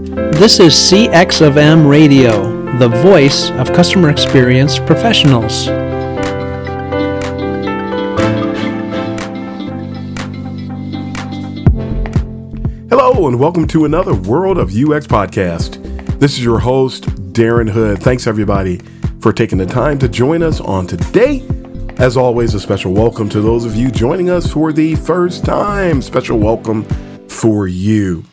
This is CX of M Radio, the voice of customer experience professionals. Hello, and welcome to another World of UX podcast. This is your host, Darren Hood. Thanks, everybody, for taking the time to join us on today. As always, a special welcome to those of you joining us for the first time. Special welcome for you.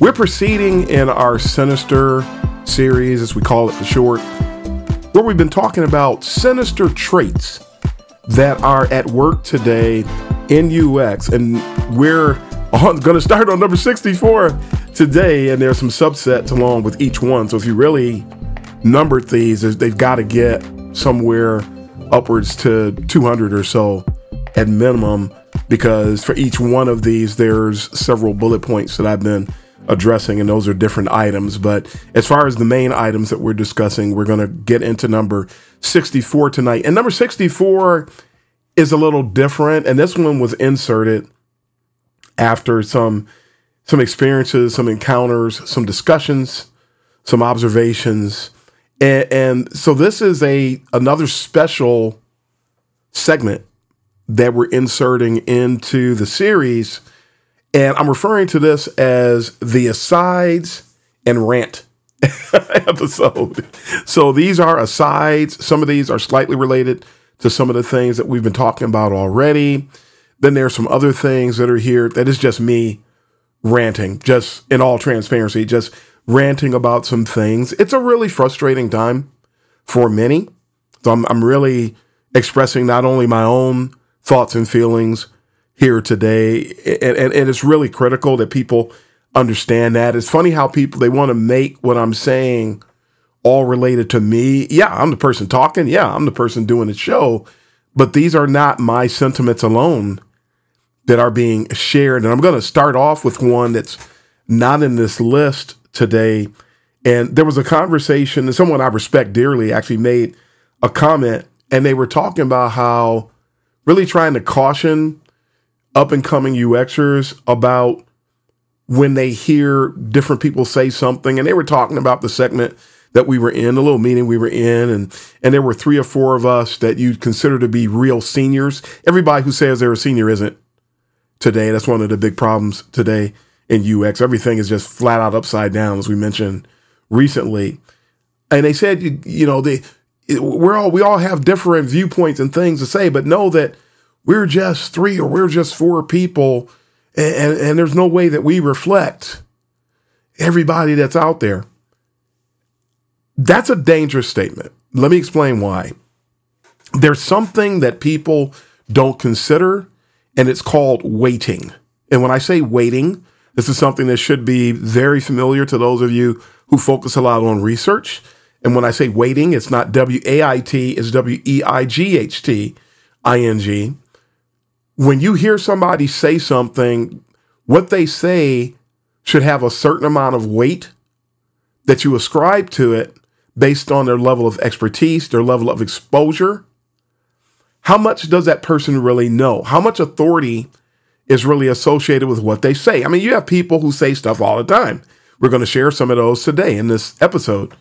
We're proceeding in our Sinister series, as we call it for short, where we've been talking about sinister traits that are at work today in UX. And we're going to start on number 64 today, and there's some subsets along with each one. So if you really numbered these, they've got to get somewhere upwards to 200 or so at minimum because for each one of these, there's several bullet points that I've been addressing, and those are different items. But as far as the main items that we're discussing, we're going to get into number 64 tonight. And number 64 is a little different, and this one was inserted after some some experiences, some encounters, some discussions, some observations. And, and so this is a another special segment that we're inserting into the series and I'm referring to this as the asides and rant episode. So these are asides. Some of these are slightly related to some of the things that we've been talking about already. Then there's some other things that are here that is just me ranting, just in all transparency, just ranting about some things. It's a really frustrating time for many. So I'm, I'm really expressing not only my own thoughts and feelings, here today. And, and, and it's really critical that people understand that. It's funny how people, they want to make what I'm saying all related to me. Yeah, I'm the person talking. Yeah, I'm the person doing the show. But these are not my sentiments alone that are being shared. And I'm going to start off with one that's not in this list today. And there was a conversation, and someone I respect dearly actually made a comment, and they were talking about how really trying to caution up and coming UXers about when they hear different people say something. And they were talking about the segment that we were in, the little meeting we were in, and and there were three or four of us that you'd consider to be real seniors. Everybody who says they're a senior isn't today. That's one of the big problems today in UX. Everything is just flat out upside down, as we mentioned recently. And they said, you, you know, they we're all we all have different viewpoints and things to say, but know that we're just three or we're just four people, and, and, and there's no way that we reflect everybody that's out there. That's a dangerous statement. Let me explain why. There's something that people don't consider, and it's called weighting. And when I say weighting, this is something that should be very familiar to those of you who focus a lot on research. And when I say weighting, it's not W A I T, it's W E I G H T I N G when you hear somebody say something, what they say should have a certain amount of weight that you ascribe to it based on their level of expertise, their level of exposure. How much does that person really know? How much authority is really associated with what they say? I mean, you have people who say stuff all the time. We're going to share some of those today in this episode.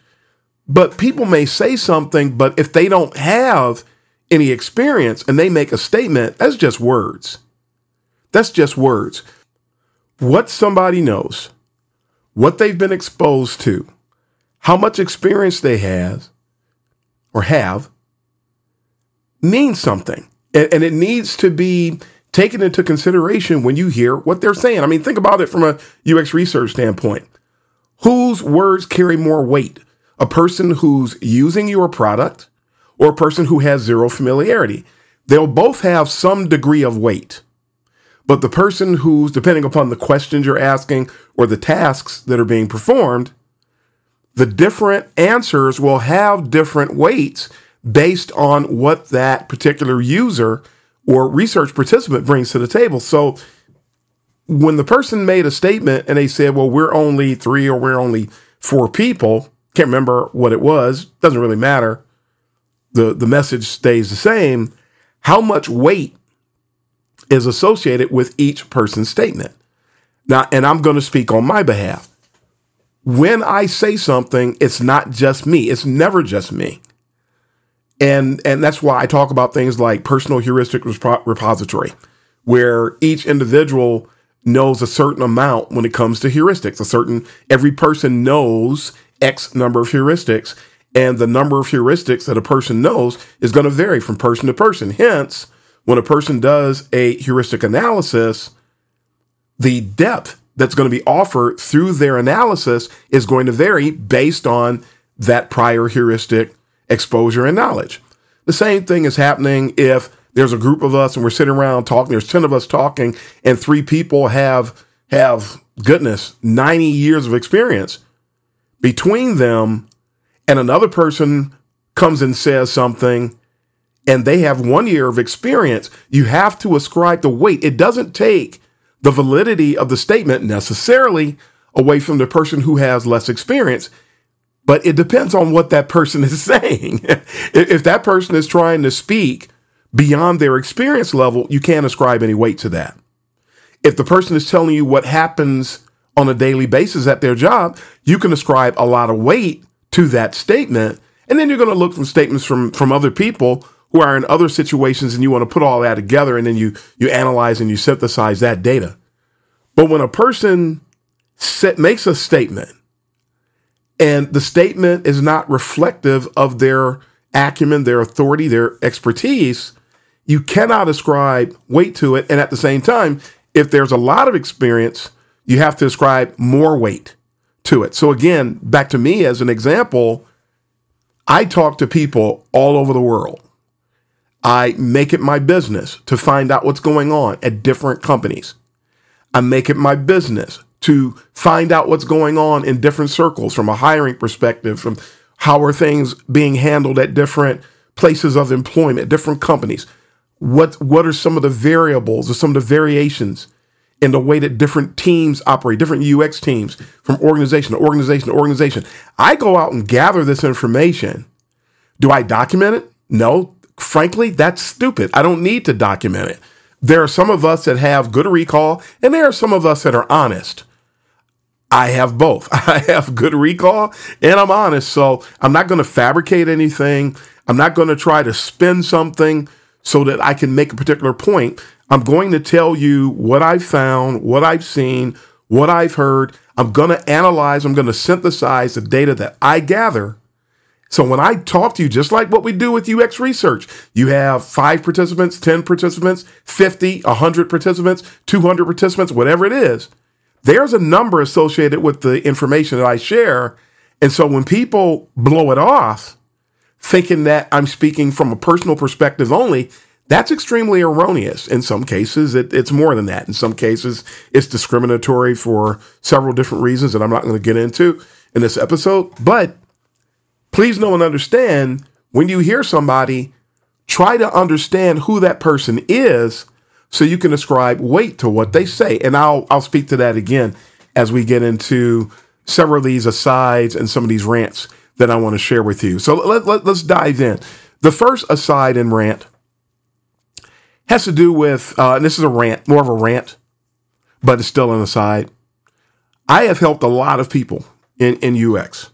But people may say something, but if they don't have any experience and they make a statement, that's just words. That's just words. What somebody knows, what they've been exposed to, how much experience they have or have means something. And, and, it needs to be taken into consideration when you hear what they're saying. I mean, think about it from a UX research standpoint. Whose words carry more weight? A person who's using your product or a person who has zero familiarity. They'll both have some degree of weight. But the person who's, depending upon the questions you're asking or the tasks that are being performed, the different answers will have different weights based on what that particular user or research participant brings to the table. So when the person made a statement and they said, well, we're only three or we're only four people, can't remember what it was, doesn't really matter the, the message stays the same, how much weight is associated with each person's statement. Now, and I'm going to speak on my behalf. when I say something, it's not just me. It's never just me. And and that's why I talk about things like personal heuristic repository, where each individual knows a certain amount when it comes to heuristics. A certain every person knows X number of heuristics, and the number of heuristics that a person knows is going to vary from person to person. Hence, when a person does a heuristic analysis, the depth that's going to be offered through their analysis is going to vary based on that prior heuristic exposure and knowledge. The same thing is happening if there's a group of us and we're sitting around talking, there's 10 of us talking, and three people have have goodness, 90 years of experience. Between them, and another person comes and says something and they have one year of experience, you have to ascribe the weight. It doesn't take the validity of the statement necessarily away from the person who has less experience, but it depends on what that person is saying. if that person is trying to speak beyond their experience level, you can't ascribe any weight to that. If the person is telling you what happens on a daily basis at their job, you can ascribe a lot of weight to that statement. And then you're going to look from statements from, from other people who are in other situations and you want to put all that together and then you, you analyze and you synthesize that data. But when a person set, makes a statement and the statement is not reflective of their acumen, their authority, their expertise, you cannot ascribe weight to it. And at the same time, if there's a lot of experience, you have to ascribe more weight to it. So again, back to me as an example, I talk to people all over the world. I make it my business to find out what's going on at different companies. I make it my business to find out what's going on in different circles from a hiring perspective, from how are things being handled at different places of employment, different companies. What what are some of the variables or some of the variations in the way that different teams operate, different UX teams from organization to organization to organization. I go out and gather this information. Do I document it? No. Frankly, that's stupid. I don't need to document it. There are some of us that have good recall, and there are some of us that are honest. I have both. I have good recall and I'm honest. So I'm not going to fabricate anything. I'm not going to try to spin something so that I can make a particular point. I'm going to tell you what I've found, what I've seen, what I've heard. I'm going to analyze, I'm going to synthesize the data that I gather. So when I talk to you, just like what we do with UX research, you have five participants, 10 participants, 50, 100 participants, 200 participants, whatever it is. There's a number associated with the information that I share. And so when people blow it off, thinking that I'm speaking from a personal perspective only, that's extremely erroneous. In some cases, it, it's more than that. In some cases, it's discriminatory for several different reasons that I'm not going to get into in this episode. But please know and understand when you hear somebody, try to understand who that person is so you can ascribe weight to what they say. And I'll, I'll speak to that again as we get into several of these asides and some of these rants that I want to share with you. So let, let, let's dive in. The first aside and rant has to do with, uh, and this is a rant, more of a rant, but it's still an aside. I have helped a lot of people in, in UX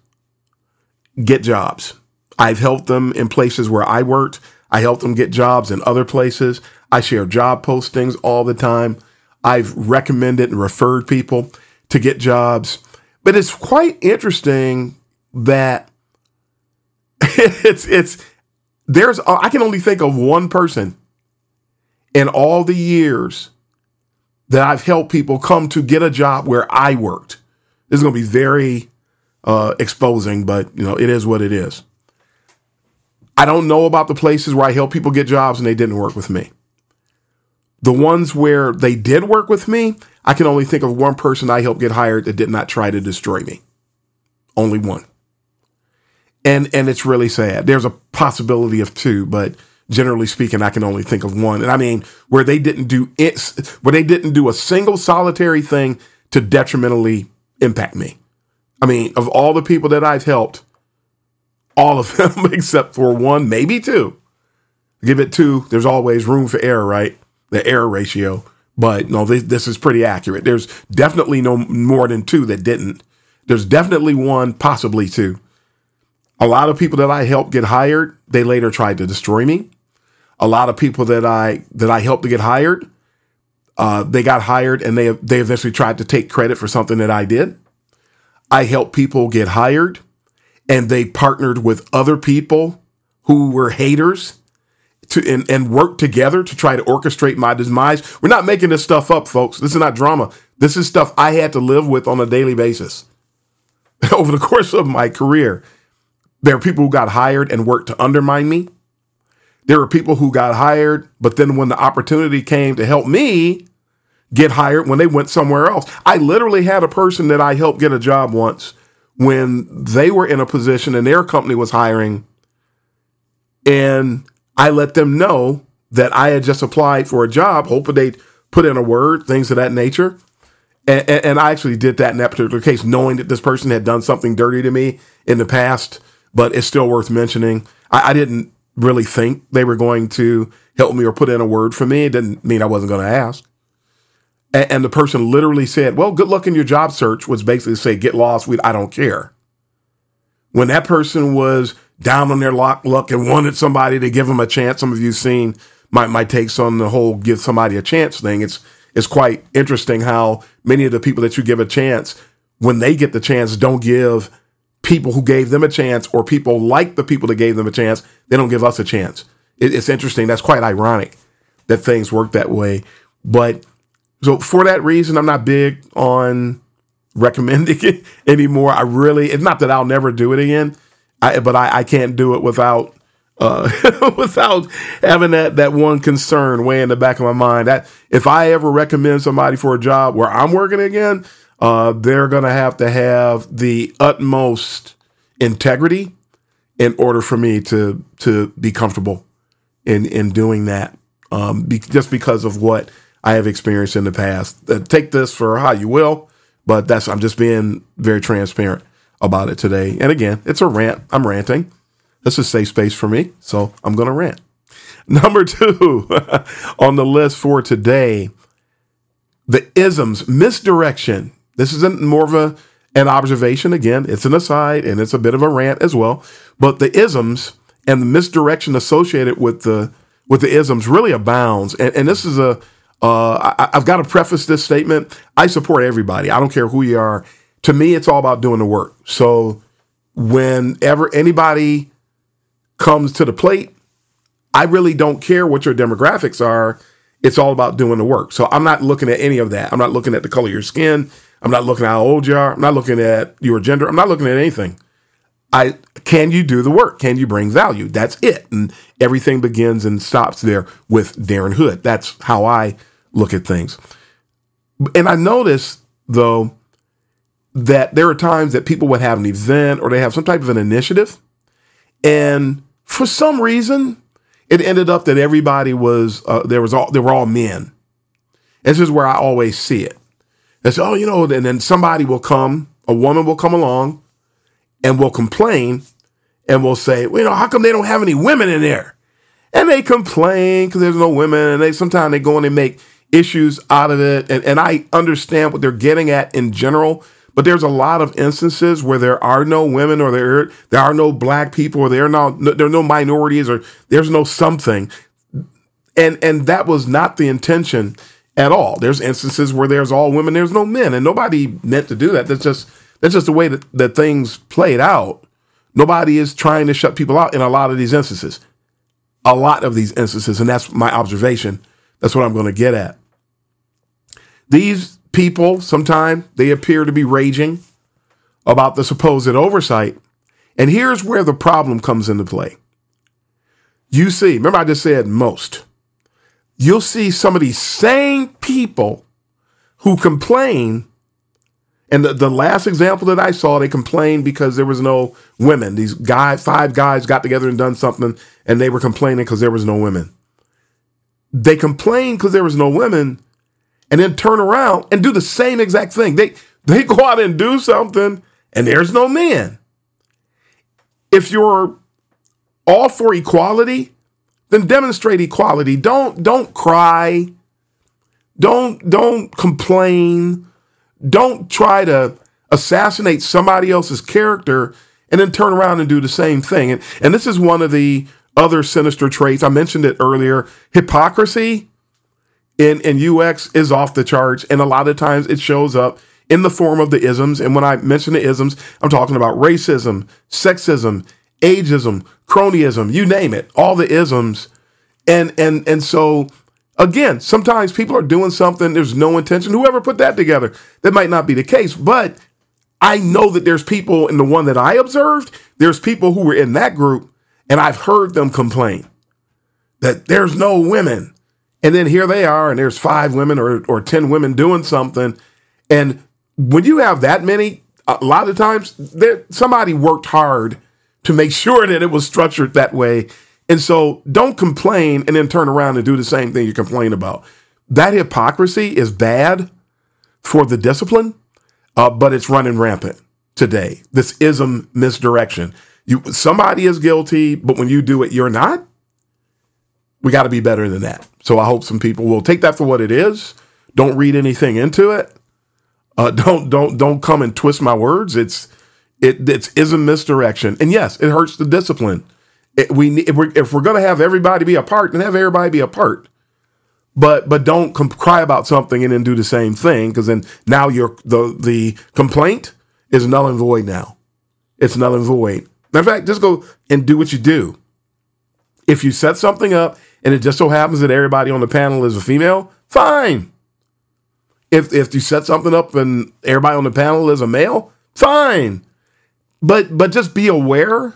get jobs. I've helped them in places where I worked. I helped them get jobs in other places. I share job postings all the time. I've recommended and referred people to get jobs. But it's quite interesting that it's it's there's I can only think of one person in all the years that I've helped people come to get a job where I worked. This is going to be very uh, exposing, but you know it is what it is. I don't know about the places where I help people get jobs and they didn't work with me. The ones where they did work with me, I can only think of one person I helped get hired that did not try to destroy me. Only one. And and it's really sad. There's a possibility of two, but generally speaking, I can only think of one. And I mean, where they didn't do it, where they didn't do a single solitary thing to detrimentally impact me. I mean, of all the people that I've helped, all of them except for one, maybe two. Give it two. There's always room for error, right? The error ratio. But no, this, this is pretty accurate. There's definitely no more than two that didn't There's definitely one, possibly two. A lot of people that I helped get hired, they later tried to destroy me. A lot of people that I that I helped to get hired, uh, they got hired and they they eventually tried to take credit for something that I did. I helped people get hired, and they partnered with other people who were haters to and, and work together to try to orchestrate my demise. We're not making this stuff up, folks. This is not drama. This is stuff I had to live with on a daily basis over the course of my career. There are people who got hired and worked to undermine me. There were people who got hired, but then when the opportunity came to help me get hired, when they went somewhere else, I literally had a person that I helped get a job once when they were in a position and their company was hiring. And I let them know that I had just applied for a job, hoping they'd put in a word, things of that nature. And, and, and I actually did that in that particular case, knowing that this person had done something dirty to me in the past but it's still worth mentioning. I, I didn't really think they were going to help me or put in a word for me. It didn't mean I wasn't going to ask. And, and, the person literally said, "Well, good luck in your job search," was basically say, "Get lost. We, I don't care." When that person was down on their luck, luck and wanted somebody to give them a chance, some of you seen my my takes on the whole "give somebody a chance" thing. It's it's quite interesting how many of the people that you give a chance, when they get the chance, don't give people who gave them a chance or people like the people that gave them a chance, they don't give us a chance. It, it's interesting. That's quite ironic that things work that way. But so for that reason, I'm not big on recommending it anymore. I really, it's not that I'll never do it again, I, but I, I can't do it without uh, without having that that one concern way in the back of my mind. That if I ever recommend somebody for a job where I'm working again, uh, they're going to have to have the utmost integrity in order for me to to be comfortable in in doing that. Um, be, just because of what I have experienced in the past. Uh, take this for how you will, but that's I'm just being very transparent about it today. And again, it's a rant. I'm ranting. It's a safe space for me, so I'm going to rant. Number two on the list for today, the isms, misdirection. This isn't more of a an observation. Again, it's an aside and it's a bit of a rant as well. But the isms and the misdirection associated with the with the isms really abounds. And, and this is a uh, I, I've got to preface this statement. I support everybody. I don't care who you are. To me, it's all about doing the work. So whenever anybody comes to the plate, I really don't care what your demographics are. It's all about doing the work. So I'm not looking at any of that. I'm not looking at the color of your skin. I'm not looking at how old you are. I'm not looking at your gender. I'm not looking at anything. I can you do the work? Can you bring value? That's it. And everything begins and stops there with Darren Hood. That's how I look at things. And I notice though that there are times that people would have an event or they have some type of an initiative and for some reason it ended up that everybody was uh, there was all they were all men. This is where I always see it. And so, oh, you know, and then somebody will come, a woman will come along and will complain and will say, well, you know, how come they don't have any women in there? And they complain because there's no women, and they sometimes they go and make issues out of it. And, and I understand what they're getting at in general, but there's a lot of instances where there are no women or there there are no black people or there are no there are no minorities or there's no something. And and that was not the intention at all. There's instances where there's all women, there's no men, and nobody meant to do that. That's just that's just the way that, that things played out. Nobody is trying to shut people out in a lot of these instances. A lot of these instances, and that's my observation. That's what I'm going to get at. These people, sometimes they appear to be raging about the supposed oversight. And here's where the problem comes into play. You see, remember I just said most you'll see some of these same people who complain. And the, the last example that I saw, they complained because there was no women. These guys, five guys got together and done something, and they were complaining because there was no women. They complained because there was no women, and then turn around and do the same exact thing. They they go out and do something, and there's no men. If you're all for equality, then demonstrate equality. Don't don't cry. Don't don't complain. Don't try to assassinate somebody else's character and then turn around and do the same thing. And, and this is one of the other sinister traits. I mentioned it earlier. Hypocrisy in, in UX is off the charts. And a lot of times it shows up in the form of the isms. And when I mention the isms, I'm talking about racism, sexism, ageism, cronyism, you name it, all the isms. And and and so again, sometimes people are doing something, there's no intention. Whoever put that together, that might not be the case. But I know that there's people in the one that I observed, there's people who were in that group, and I've heard them complain that there's no women. And then here they are, and there's five women or, or 10 women doing something. And when you have that many, a lot of times there, somebody worked hard to make sure that it was structured that way. And so don't complain and then turn around and do the same thing you complain about. That hypocrisy is bad for the discipline, uh, but it's running rampant today. This ism misdirection. You somebody is guilty, but when you do it, you're not. We got to be better than that. So I hope some people will take that for what it is. Don't read anything into it. Uh, don't don't don't come and twist my words. It's it it's ism misdirection, and yes, it hurts the discipline. It, we if we're, if we're going to have everybody be a part, then have everybody be a part. But but don't com- cry about something and then do the same thing because then now you're the the complaint is null and void now. It's null and void. Matter of fact, just go and do what you do. If you set something up and it just so happens that everybody on the panel is a female, fine. If if you set something up and everybody on the panel is a male, fine. But but just be aware,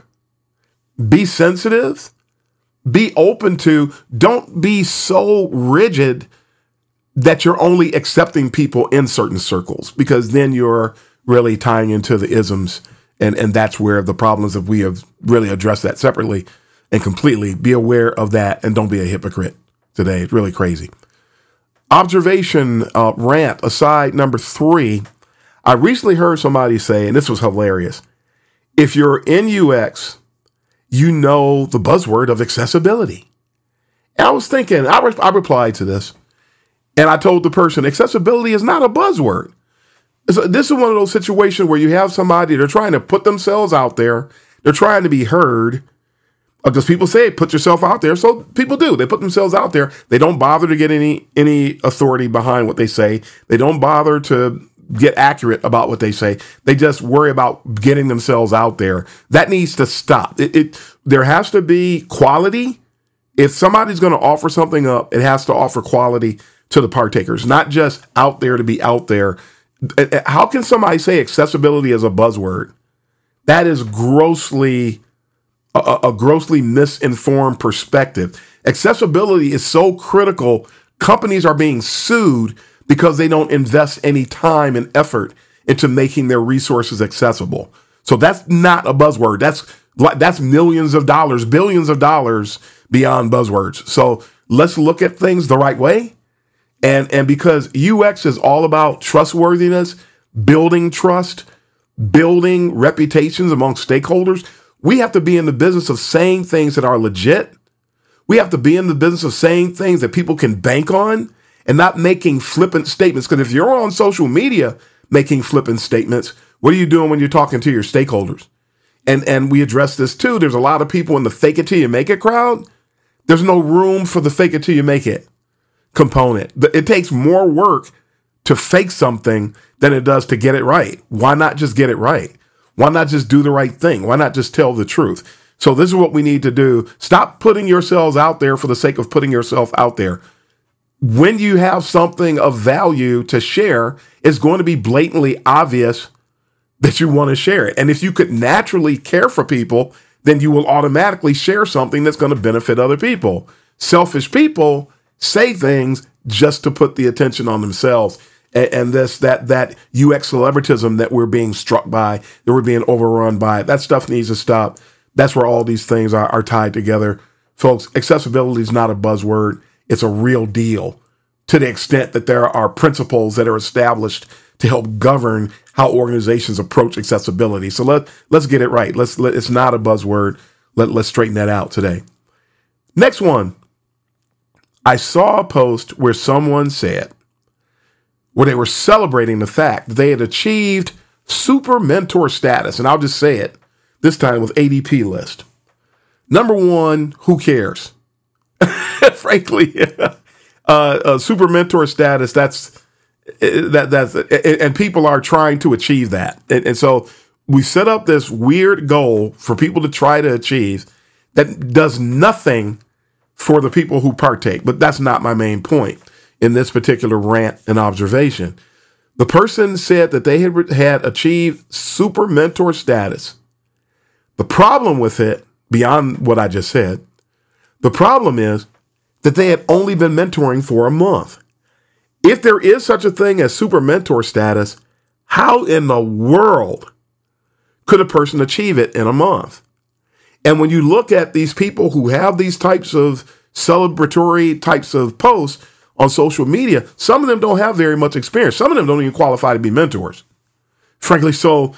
be sensitive, be open to, don't be so rigid that you're only accepting people in certain circles because then you're really tying into the isms and and that's where the problems if we have really addressed that separately and completely. Be aware of that and don't be a hypocrite today. It's really crazy. Observation uh, rant aside number three. I recently heard somebody say and this was hilarious if you're in ux you know the buzzword of accessibility. And i was thinking i, re- I replied to this and i told the person accessibility is not a buzzword. So this is one of those situations where you have somebody they're trying to put themselves out there. They're trying to be heard. Uh, because people say put yourself out there. So people do. They put themselves out there. They don't bother to get any any authority behind what they say. They don't bother to get accurate about what they say. They just worry about getting themselves out there. That needs to stop. It, it there has to be quality. If somebody's going to offer something up it has to offer quality to the partakers not just out there to be out there. How can somebody say accessibility is a buzzword? That is grossly a, a grossly misinformed perspective. Accessibility is so critical. Companies are being sued because they don't invest any time and effort into making their resources accessible. So that's not a buzzword. That's that's millions of dollars, billions of dollars beyond buzzwords. So let's look at things the right way. And and because UX is all about trustworthiness, building trust, building reputations among stakeholders, we have to be in the business of saying things that are legit. We have to be in the business of saying things that people can bank on and not making flippant statements. Because if you're on social media making flippant statements, what are you doing when you're talking to your stakeholders? And and we address this too. There's a lot of people in the fake it till you make it crowd. There's no room for the fake it till you make it component. It takes more work to fake something than it does to get it right. Why not just get it right? Why not just do the right thing? Why not just tell the truth? So this is what we need to do. Stop putting yourselves out there for the sake of putting yourself out there. When you have something of value to share, it's going to be blatantly obvious that you want to share it. And if you could naturally care for people, then you will automatically share something that's going to benefit other people. Selfish people say things just to put the attention on themselves and, this that that UX celebritism that we're being struck by, that we're being overrun by. That stuff needs to stop. That's where all these things are, are tied together. Folks, accessibility is not a buzzword. It's a real deal to the extent that there are principles that are established to help govern how organizations approach accessibility. So let let's get it right. Let's let, it's not a buzzword. Let let's straighten that out today. Next one. I saw a post where someone said, where they were celebrating the fact that they had achieved super mentor status, and I'll just say it this time with ADP list. Number one, who cares? Frankly, uh, uh, super mentor status. That's that that's and people are trying to achieve that, and, and so we set up this weird goal for people to try to achieve that does nothing for the people who partake. But that's not my main point in this particular rant and observation. The person said that they had, had achieved super mentor status. The problem with it, beyond what I just said, the problem is that they had only been mentoring for a month. If there is such a thing as super mentor status, how in the world could a person achieve it in a month? And when you look at these people who have these types of celebratory types of posts on social media, some of them don't have very much experience. Some of them don't even qualify to be mentors. Frankly, so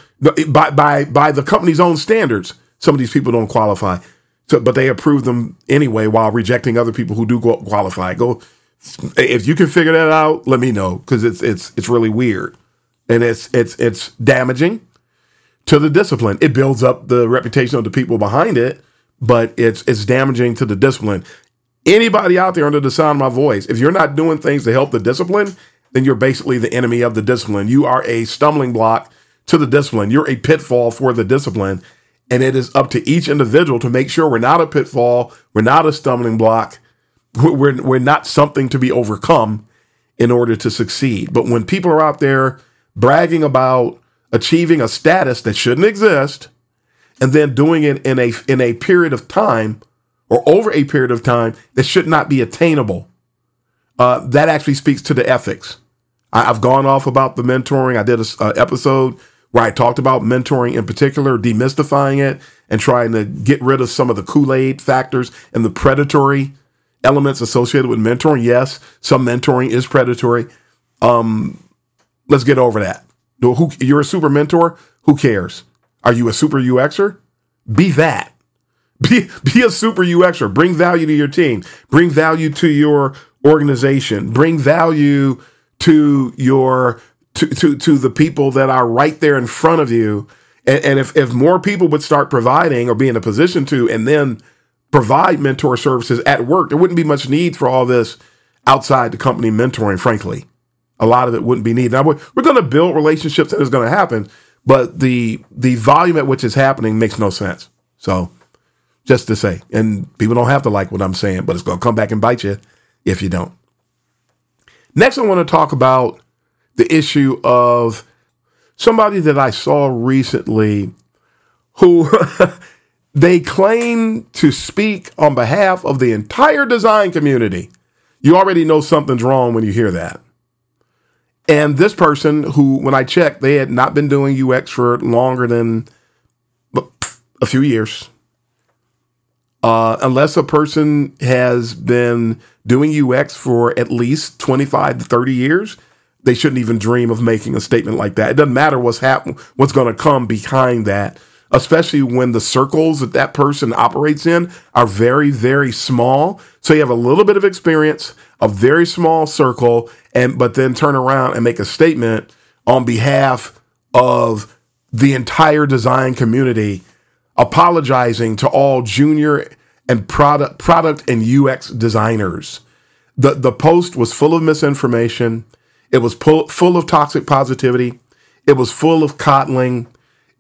by by by the company's own standards, some of these people don't qualify. But they approve them anyway while rejecting other people who do qualify. Go if you can figure that out, let me know because it's it's it's really weird and it's it's it's damaging to the discipline. It builds up the reputation of the people behind it, but it's it's damaging to the discipline. Anybody out there under the sound of my voice, if you're not doing things to help the discipline, then you're basically the enemy of the discipline. You are a stumbling block to the discipline. You're a pitfall for the discipline. And it is up to each individual to make sure we're not a pitfall, we're not a stumbling block, we're, we're not something to be overcome in order to succeed. But when people are out there bragging about achieving a status that shouldn't exist and then doing it in a in a period of time or over a period of time that should not be attainable. Uh, that actually speaks to the ethics. I, have gone off about the mentoring. I did an episode where I talked about mentoring in particular, demystifying it and trying to get rid of some of the Kool Aid factors and the predatory elements associated with mentoring. Yes, some mentoring is predatory. Um, let's get over that. Who, you're a super mentor. Who cares? Are you a super UXer? Be that. Be, be a super UXer. Bring value to your team. Bring value to your organization. Bring value to your to, to, to the people that are right there in front of you. And, and if, if more people would start providing or be in a position to, and then provide mentor services at work, there wouldn't be much need for all this outside the company mentoring, frankly a lot of it wouldn't be needed. Now we're, we're going to build relationships and it's going to happen, but the the volume at which it's happening makes no sense. So just to say, and people don't have to like what I'm saying, but it's going to come back and bite you if you don't. Next, I want to talk about the issue of somebody that I saw recently who they claim to speak on behalf of the entire design community. You already know something's wrong when you hear that. And this person, who, when I checked, they had not been doing UX for longer than a few years. Uh, unless a person has been doing UX for at least 25 to 30 years, they shouldn't even dream of making a statement like that. It doesn't matter what's happen, what's going to come behind that, especially when the circles that that person operates in are very, very small. So you have a little bit of experience, a very small circle, and but then turn around and make a statement on behalf of the entire design community apologizing to all junior and product product and UX designers. The the post was full of misinformation. It was full, full of toxic positivity. It was full of coddling.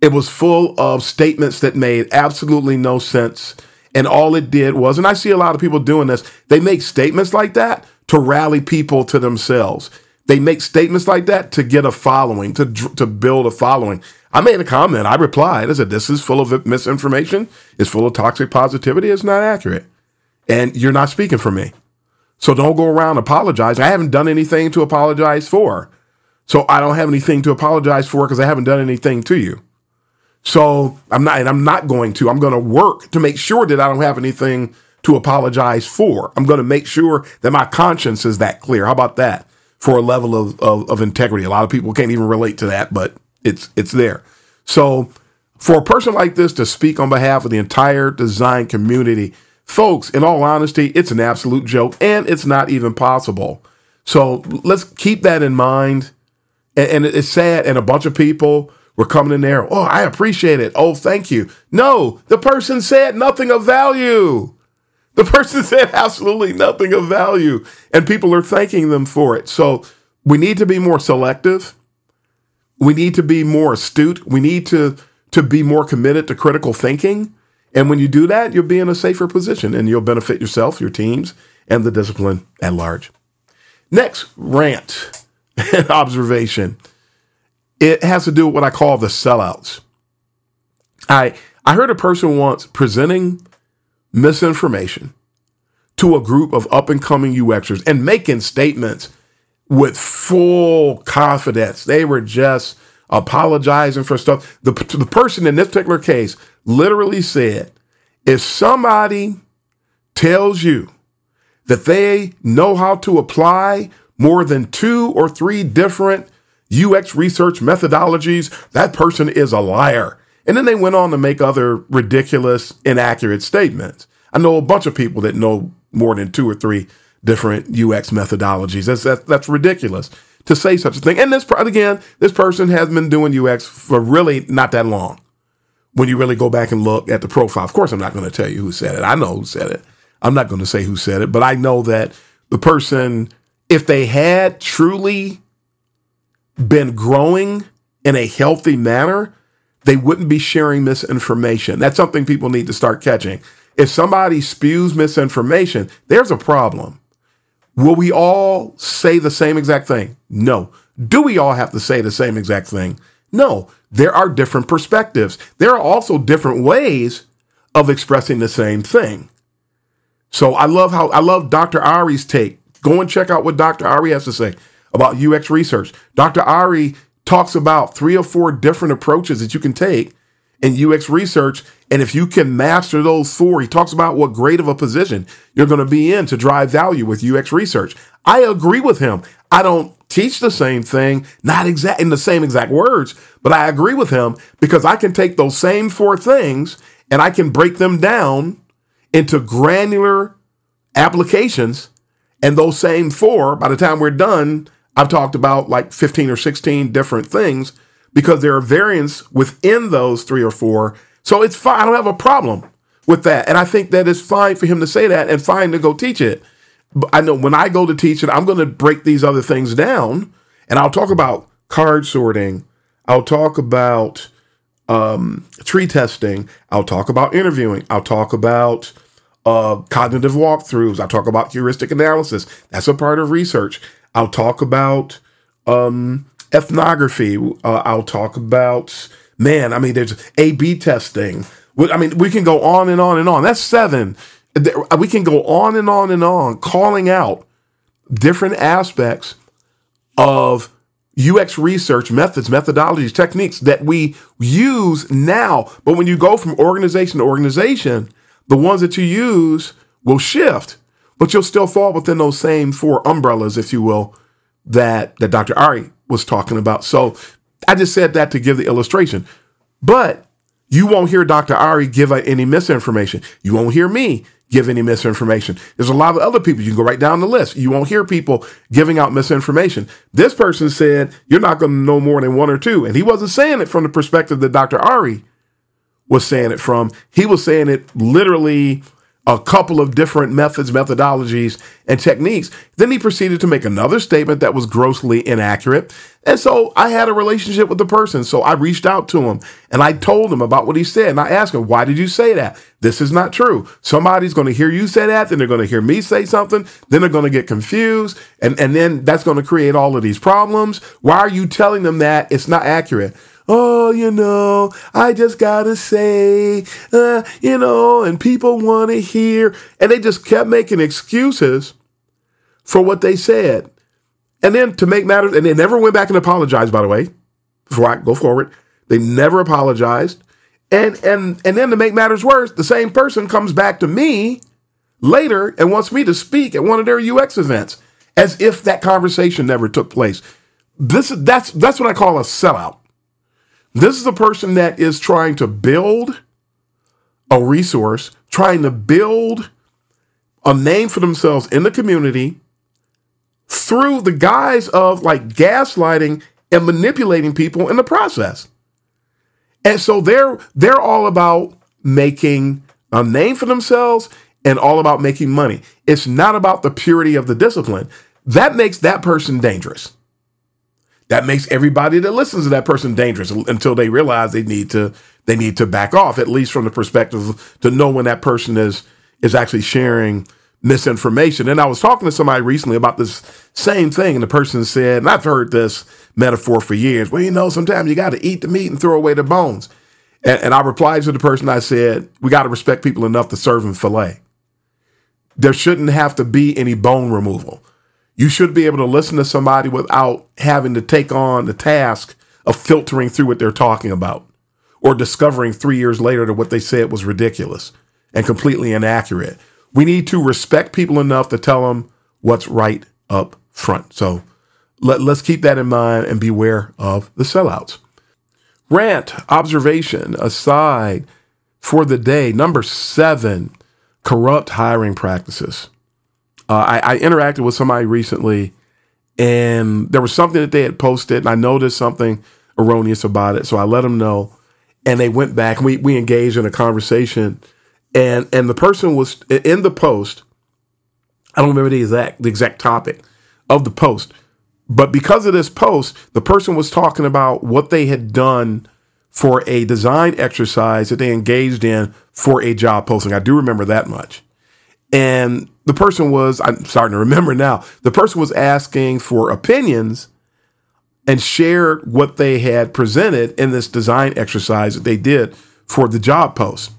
It was full of statements that made absolutely no sense. And all it did was, and I see a lot of people doing this, they make statements like that to rally people to themselves. They make statements like that to get a following, to to build a following. I made a comment. I replied. I said, "This is full of misinformation. It's full of toxic positivity. It's not accurate, and you're not speaking for me. So don't go around apologizing. I haven't done anything to apologize for. So I don't have anything to apologize for because I haven't done anything to you. So I'm not, and I'm not going to. I'm going to work to make sure that I don't have anything to apologize for. I'm going to make sure that my conscience is that clear. How about that for a level of, of, of integrity? A lot of people can't even relate to that, but it's it's there. So for a person like this to speak on behalf of the entire design community, folks, in all honesty, it's an absolute joke and it's not even possible. So let's keep that in mind. And, and it's sad, and a bunch of people we're coming in there. Oh, I appreciate it. Oh, thank you. No, the person said nothing of value. The person said absolutely nothing of value, and people are thanking them for it. So we need to be more selective. We need to be more astute. We need to, to be more committed to critical thinking. And when you do that, you'll be in a safer position and you'll benefit yourself, your teams, and the discipline at large. Next, rant and observation. It has to do with what I call the sellouts. I I heard a person once presenting misinformation to a group of up and coming UXers and making statements with full confidence. They were just apologizing for stuff. The, the person in this particular case literally said, if somebody tells you that they know how to apply more than two or three different UX research methodologies, that person is a liar. And then they went on to make other ridiculous, inaccurate statements. I know a bunch of people that know more than two or three different UX methodologies. That's, that's, that's ridiculous to say such a thing. And this, again, this person has been doing UX for really not that long. When you really go back and look at the profile, of course, I'm not going to tell you who said it. I know who said it. I'm not going to say who said it, but I know that the person, if they had truly been growing in a healthy manner, they wouldn't be sharing misinformation. That's something people need to start catching. If somebody spews misinformation, there's a problem. Will we all say the same exact thing? No. Do we all have to say the same exact thing? No. There are different perspectives. There are also different ways of expressing the same thing. So I love how I love Dr. Ari's take. Go and check out what Dr. Ari has to say about UX research. Dr. Ari talks about three or four different approaches that you can take in UX research. And if you can master those four, he talks about what grade of a position you're going to be in to drive value with UX research. I agree with him. I don't teach the same thing, not exact in the same exact words, but I agree with him because I can take those same four things and I can break them down into granular applications. And those same four, by the time we're done, I've talked about like 15 or 16 different things because there are variants within those three or four. So it's fine. I don't have a problem with that. And I think that it's fine for him to say that and fine to go teach it. But I know when I go to teach it, I'm going to break these other things down and I'll talk about card sorting. I'll talk about um, tree testing. I'll talk about interviewing. I'll talk about uh, cognitive walkthroughs. I'll talk about heuristic analysis. That's a part of research. I'll talk about um, ethnography. Uh, I'll talk about, man, I mean, there's A B testing. I mean, we can go on and on and on. That's seven. We can go on and on and on, calling out different aspects of UX research methods, methodologies, techniques that we use now. But when you go from organization to organization, the ones that you use will shift but you'll still fall within those same four umbrellas, if you will, that that Dr. Ari was talking about. So I just said that to give the illustration. But you won't hear Dr. Ari give any misinformation. You won't hear me give any misinformation. There's a lot of other people. You can go right down the list. You won't hear people giving out misinformation. This person said, You're not going to know more than one or two. And he wasn't saying it from the perspective that Dr. Ari was saying it from. He was saying it literally a couple of different methods, methodologies, and techniques. Then he proceeded to make another statement that was grossly inaccurate. And so I had a relationship with the person. So I reached out to him and I told him about what he said. And I asked him, why did you say that? This is not true. Somebody's going to hear you say that. Then they're going to hear me say something. Then they're going to get confused. And, and then that's going to create all of these problems. Why are you telling them that it's not accurate? Oh, you know, I just gotta say, uh, you know, and people want to hear. And they just kept making excuses for what they said. And then to make matters, and they never went back and apologized, by the way, before I go forward. They never apologized. And and and then to make matters worse, the same person comes back to me later and wants me to speak at one of their UX events as if that conversation never took place. This that's that's what I call a sellout. This is a person that is trying to build a resource, trying to build a name for themselves in the community through the guise of like gaslighting and manipulating people in the process. And so they're they're all about making a name for themselves and all about making money. It's not about the purity of the discipline. That makes that person dangerous. That makes everybody that listens to that person dangerous until they realize they need to they need to back off, at least from the perspective to know when that person is is actually sharing misinformation. And I was talking to somebody recently about this same thing, and the person said, and I've heard this metaphor for years. Well, you know, sometimes you got to eat the meat and throw away the bones. And, and I replied to the person, I said, we got to respect people enough to serve them filet. There shouldn't have to be any bone removal. You should be able to listen to somebody without having to take on the task of filtering through what they're talking about or discovering three years later that what they said was ridiculous and completely inaccurate. We need to respect people enough to tell them what's right up front. So let, let's keep that in mind and beware of the sellouts. Rant, observation aside for the day. Number seven, corrupt hiring practices. Uh, I, I interacted with somebody recently and there was something that they had posted and I noticed something erroneous about it. So I let them know and they went back and we, we engaged in a conversation and and the person was in the post i don't remember the exact the exact topic of the post but because of this post the person was talking about what they had done for a design exercise that they engaged in for a job posting i do remember that much and the person was i'm starting to remember now the person was asking for opinions and shared what they had presented in this design exercise that they did for the job post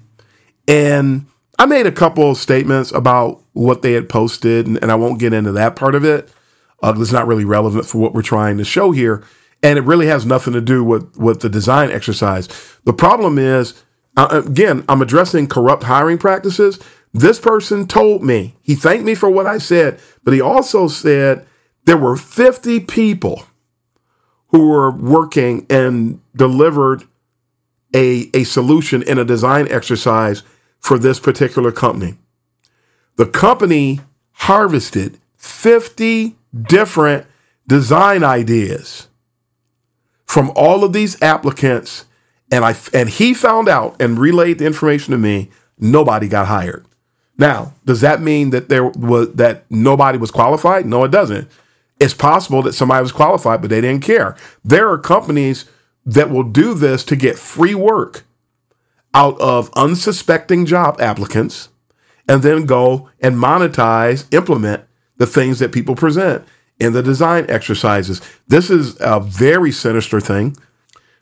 and I made a couple of statements about what they had posted, and, and I won't get into that part of it. Uh, it's not really relevant for what we're trying to show here. And it really has nothing to do with, with the design exercise. The problem is, uh, again, I'm addressing corrupt hiring practices. This person told me, he thanked me for what I said, but he also said there were 50 people who were working and delivered a, a solution in a design exercise for this particular company. The company harvested 50 different design ideas from all of these applicants and I and he found out and relayed the information to me nobody got hired. Now, does that mean that there was that nobody was qualified? No, it doesn't. It's possible that somebody was qualified but they didn't care. There are companies that will do this to get free work out of unsuspecting job applicants and then go and monetize, implement the things that people present in the design exercises. This is a very sinister thing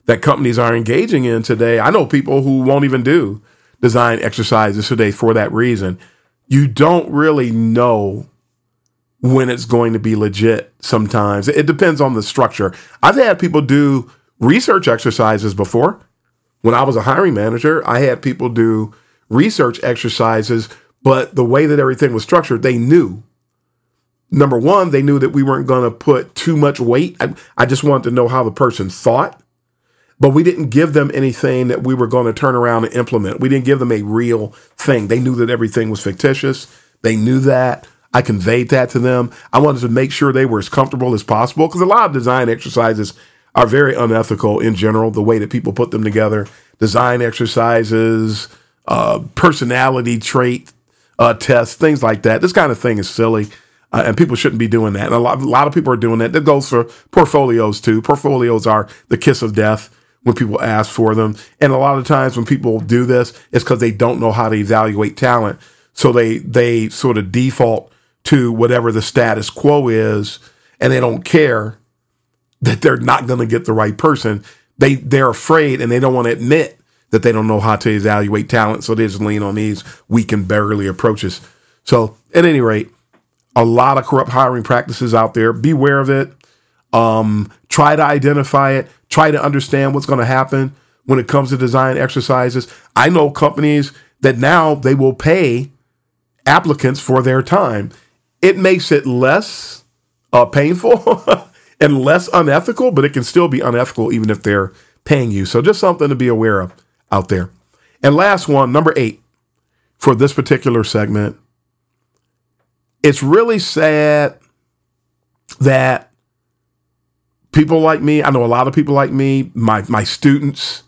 that companies are engaging in today. I know people who won't even do design exercises today for that reason. You don't really know when it's going to be legit sometimes. It depends on the structure. I've had people do research exercises before. When I was a hiring manager, I had people do research exercises, but the way that everything was structured, they knew. Number one, they knew that we weren't going to put too much weight. I, I just wanted to know how the person thought, but we didn't give them anything that we were going to turn around and implement. We didn't give them a real thing. They knew that everything was fictitious. They knew that. I conveyed that to them. I wanted to make sure they were as comfortable as possible because a lot of design exercises are very unethical in general, the way that people put them together, design exercises, uh, personality trait uh, tests, things like that. This kind of thing is silly. Uh, and people shouldn't be doing that. And a lot, a lot of people are doing that. That goes for portfolios too. Portfolios are the kiss of death when people ask for them. And a lot of times when people do this, it's because they don't know how to evaluate talent. So they they sort of default to whatever the status quo is, and they don't care that they're not going to get the right person. They they're afraid and they don't want to admit that they don't know how to evaluate talent, so they just lean on these weak and barely approaches. So, at any rate, a lot of corrupt hiring practices out there. Beware of it. Um, try to identify it. Try to understand what's going to happen when it comes to design exercises. I know companies that now they will pay applicants for their time. It makes it less uh, painful and less unethical, but it can still be unethical even if they're paying you. So just something to be aware of out there. And last one, number eight, for this particular segment. It's really sad that people like me, I know a lot of people like me, my my students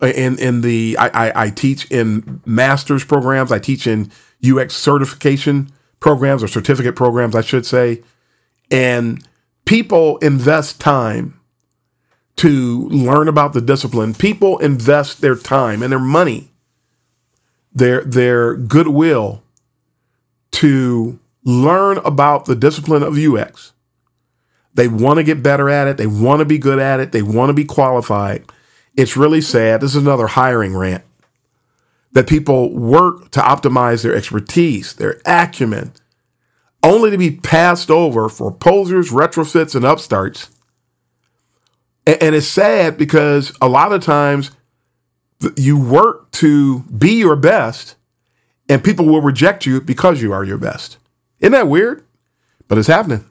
in in the I, I, I teach in master's programs. I teach in UX certification programs or certificate programs, I should say. And people invest time to learn about the discipline. People invest their time and their money, their their goodwill to learn about the discipline of UX. They want to get better at it. They want to be good at it. They want to be qualified. It's really sad. This is another hiring rant that people work to optimize their expertise, their acumen, only to be passed over for posers, retrofits, and upstarts. And it's sad because a lot of times you work to be your best and people will reject you because you are your best. Isn't that weird? But it's happening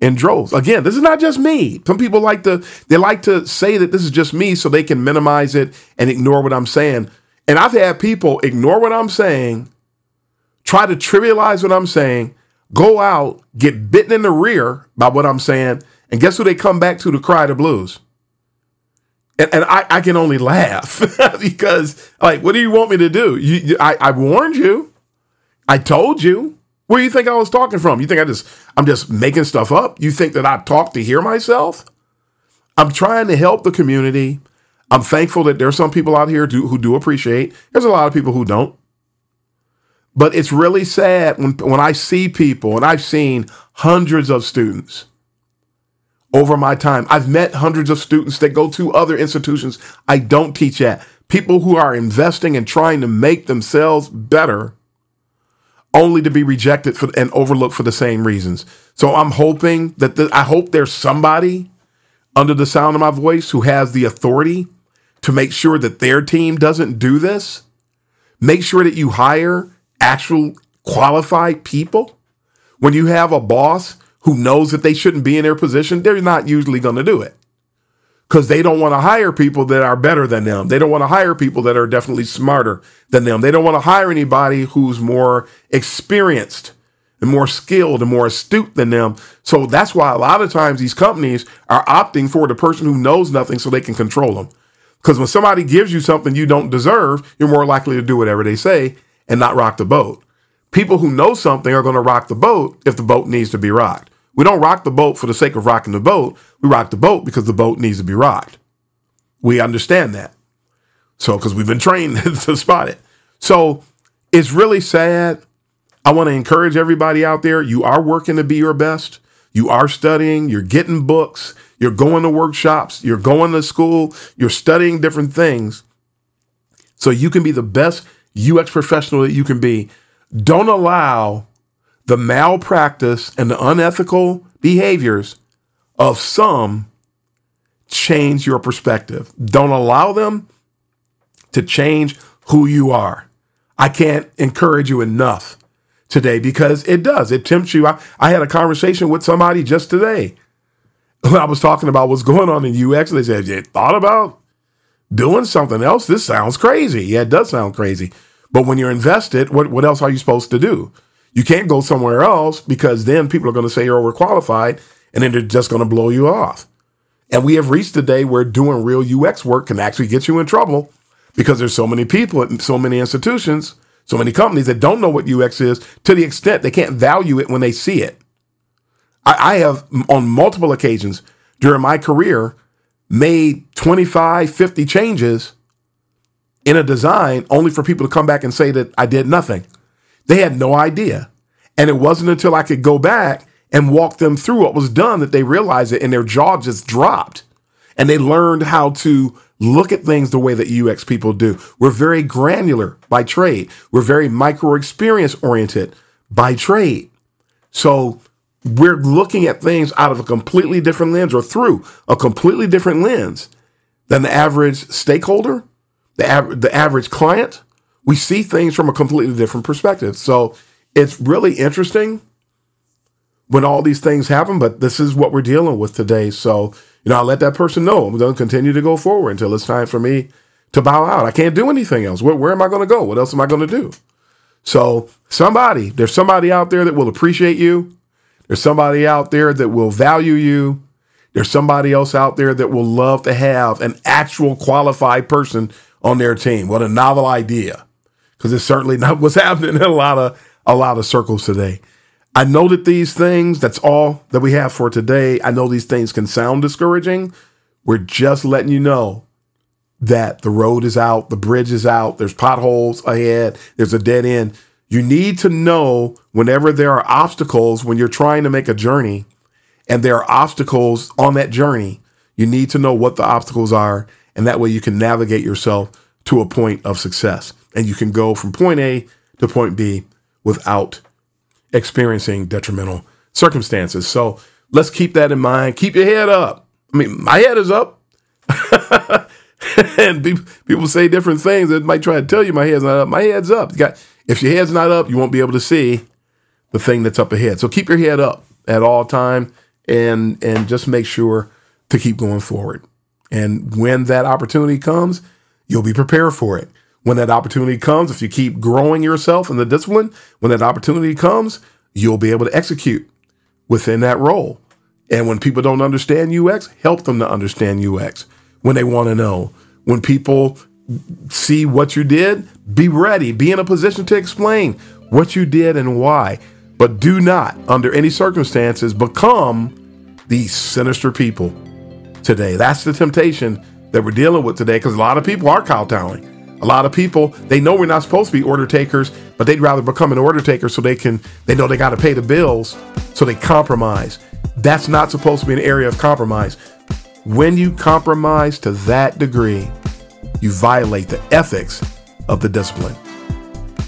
in droves. Again, this is not just me. Some people like to they like to say that this is just me so they can minimize it and ignore what I'm saying. And I've had people ignore what I'm saying, try to trivialize what I'm saying, go out, get bitten in the rear by what I'm saying, and guess who they come back to to cry the blues? And, and I, I can only laugh because, like, what do you want me to do? You, I, I warned you. I told you. Where do you think I was talking from? You think I just I'm just making stuff up? You think that I talk to hear myself? I'm trying to help the community. I'm thankful that there's some people out here do, who do appreciate. There's a lot of people who don't. But it's really sad when when I see people, and I've seen hundreds of students over my time. I've met hundreds of students that go to other institutions I don't teach at. People who are investing and trying to make themselves better only to be rejected for, and overlooked for the same reasons. So I'm hoping that the, I hope there's somebody under the sound of my voice who has the authority to make sure that their team doesn't do this. Make sure that you hire actual qualified people. When you have a boss who knows that they shouldn't be in their position, they're not usually going to do it because they don't want to hire people that are better than them. They don't want to hire people that are definitely smarter than them. They don't want to hire anybody who's more experienced and more skilled and more astute than them. So that's why a lot of times these companies are opting for the person who knows nothing so they can control them. Because when somebody gives you something you don't deserve, you're more likely to do whatever they say and not rock the boat. People who know something are going to rock the boat if the boat needs to be rocked. We don't rock the boat for the sake of rocking the boat. We rock the boat because the boat needs to be rocked. We understand that. So, because we've been trained to spot it. So, it's really sad. I want to encourage everybody out there. You are working to be your best. You are studying. You're getting books. You're going to workshops. You're going to school. You're studying different things so you can be the best UX professional that you can be. Don't allow the malpractice and the unethical behaviors of some change your perspective. Don't allow them to change who you are. I can't encourage you enough today because it does. It tempts you. I, I had a conversation with somebody just today I was talking about what's going on in UX. They said, You thought about doing something else? This sounds crazy. Yeah, it does sound crazy. But when you're invested, what, what else are you supposed to do? You can't go somewhere else because then people are going to say you're overqualified and then they're just going to blow you off. And we have reached a day where doing real UX work can actually get you in trouble because there's so many people so many institutions, so many companies that don't know what UX is to the extent they can't value it when they see it. I, I have on multiple occasions during my career made 25, 50 changes in a design only for people to come back and say that I did nothing. They had no idea. And it wasn't until I could go back and walk them through what was done that they realized it and their jaw just dropped. And they learned how to look at things the way that UX people do. We're very granular by trade. We're very micro experience oriented by trade. So we're looking at things out of a completely different lens or through a completely different lens than the average stakeholder, the, av- the average client, we see things from a completely different perspective. So it's really interesting when all these things happen, but this is what we're dealing with today. So, you know, I'll let that person know I'm going to continue to go forward until it's time for me to bow out. I can't do anything else. Where, where am I going to go? What else am I going to do? So, somebody, there's somebody out there that will appreciate you. There's somebody out there that will value you. There's somebody else out there that will love to have an actual qualified person on their team. What a novel idea. Because it's certainly not what's happening in a lot of a lot of circles today. I know that these things, that's all that we have for today. I know these things can sound discouraging. We're just letting you know that the road is out, the bridge is out, there's potholes ahead, there's a dead end. You need to know whenever there are obstacles when you're trying to make a journey and there are obstacles on that journey, you need to know what the obstacles are. And that way you can navigate yourself to a point of success. And you can go from point A to point B without experiencing detrimental circumstances. So let's keep that in mind. Keep your head up. I mean, my head is up. and people say different things that might try to tell you my head's not up. My head's up. You got if your head's not up, you won't be able to see the thing that's up ahead. So keep your head up at all time and and just make sure to keep going forward. And when that opportunity comes, you'll be prepared for it. When that opportunity comes, if you keep growing yourself in the discipline, when that opportunity comes, you'll be able to execute within that role. And when people don't understand UX, help them to understand UX. When they want to know, when people see what you did, be ready, be in a position to explain what you did and why. But do not, under any circumstances, become these sinister people today. That's the temptation that we're dealing with today because a lot of people are kowtowing. A lot of people, they know we're not supposed to be order takers, but they'd rather become an order taker so they can, they know they got to pay the bills, so they compromise. That's not supposed to be an area of compromise. When you compromise to that degree, you violate the ethics of the discipline.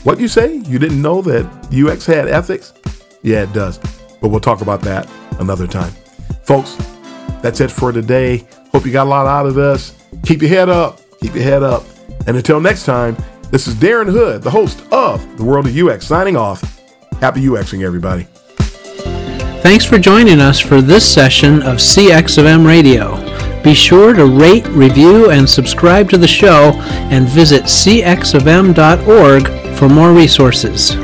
What you say? You didn't know that UX had ethics? Yeah, it does. But we'll talk about that another time. Folks, that's it for today. Hope you got a lot out of this. Keep your head up. Keep your head up. And until next time, this is Darren Hood, the host of The World of UX, signing off. Happy UXing, everybody. Thanks for joining us for this session of CX of M Radio. Be sure to rate, review, and subscribe to the show and visit cxofm.org for more resources.